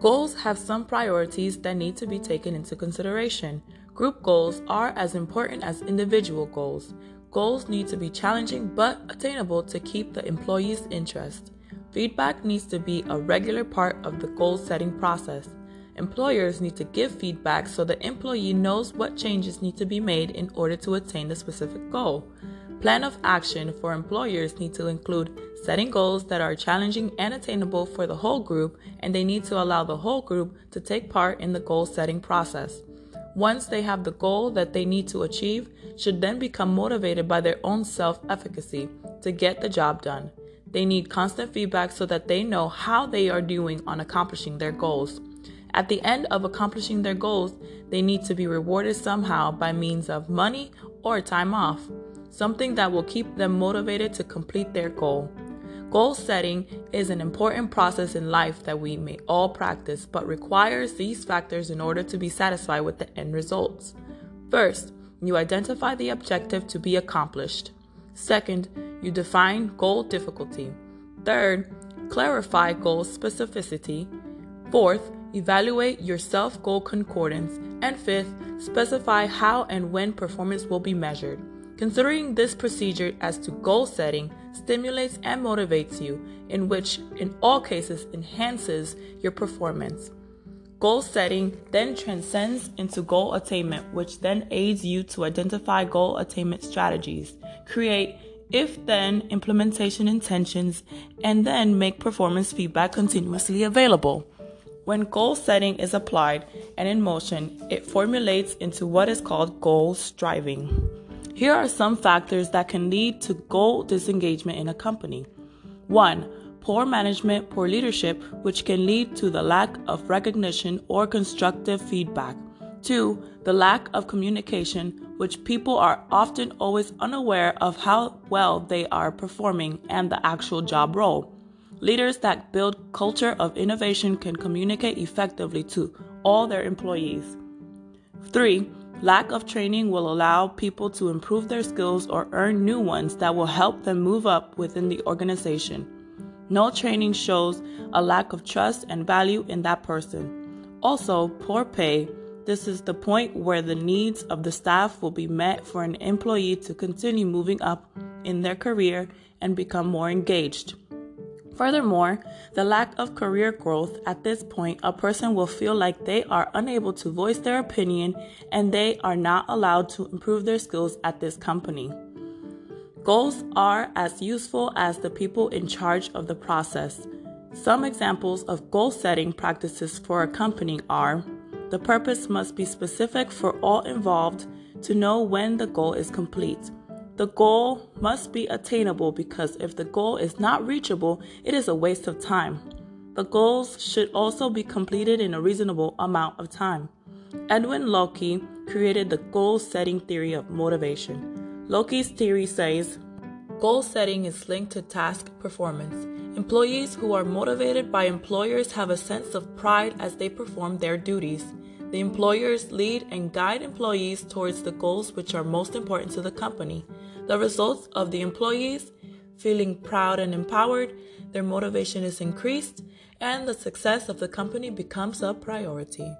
Goals have some priorities that need to be taken into consideration. Group goals are as important as individual goals. Goals need to be challenging but attainable to keep the employee's interest. Feedback needs to be a regular part of the goal setting process. Employers need to give feedback so the employee knows what changes need to be made in order to attain the specific goal. Plan of action for employers need to include setting goals that are challenging and attainable for the whole group, and they need to allow the whole group to take part in the goal setting process. Once they have the goal that they need to achieve, should then become motivated by their own self efficacy to get the job done. They need constant feedback so that they know how they are doing on accomplishing their goals. At the end of accomplishing their goals, they need to be rewarded somehow by means of money or time off, something that will keep them motivated to complete their goal. Goal setting is an important process in life that we may all practice, but requires these factors in order to be satisfied with the end results. First, you identify the objective to be accomplished. Second, you define goal difficulty. Third, clarify goal specificity. Fourth, evaluate your self goal concordance. And fifth, specify how and when performance will be measured. Considering this procedure as to goal setting stimulates and motivates you, in which, in all cases, enhances your performance. Goal setting then transcends into goal attainment, which then aids you to identify goal attainment strategies, create if then implementation intentions, and then make performance feedback continuously available. When goal setting is applied and in motion, it formulates into what is called goal striving. Here are some factors that can lead to goal disengagement in a company. 1. Poor management, poor leadership, which can lead to the lack of recognition or constructive feedback. 2. The lack of communication, which people are often always unaware of how well they are performing and the actual job role. Leaders that build culture of innovation can communicate effectively to all their employees. 3. Lack of training will allow people to improve their skills or earn new ones that will help them move up within the organization. No training shows a lack of trust and value in that person. Also, poor pay. This is the point where the needs of the staff will be met for an employee to continue moving up in their career and become more engaged. Furthermore, the lack of career growth at this point, a person will feel like they are unable to voice their opinion and they are not allowed to improve their skills at this company. Goals are as useful as the people in charge of the process. Some examples of goal setting practices for a company are the purpose must be specific for all involved to know when the goal is complete. The goal must be attainable because if the goal is not reachable, it is a waste of time. The goals should also be completed in a reasonable amount of time. Edwin Locke created the goal setting theory of motivation. Locke's theory says goal setting is linked to task performance. Employees who are motivated by employers have a sense of pride as they perform their duties. The employers lead and guide employees towards the goals which are most important to the company. The results of the employees feeling proud and empowered, their motivation is increased, and the success of the company becomes a priority.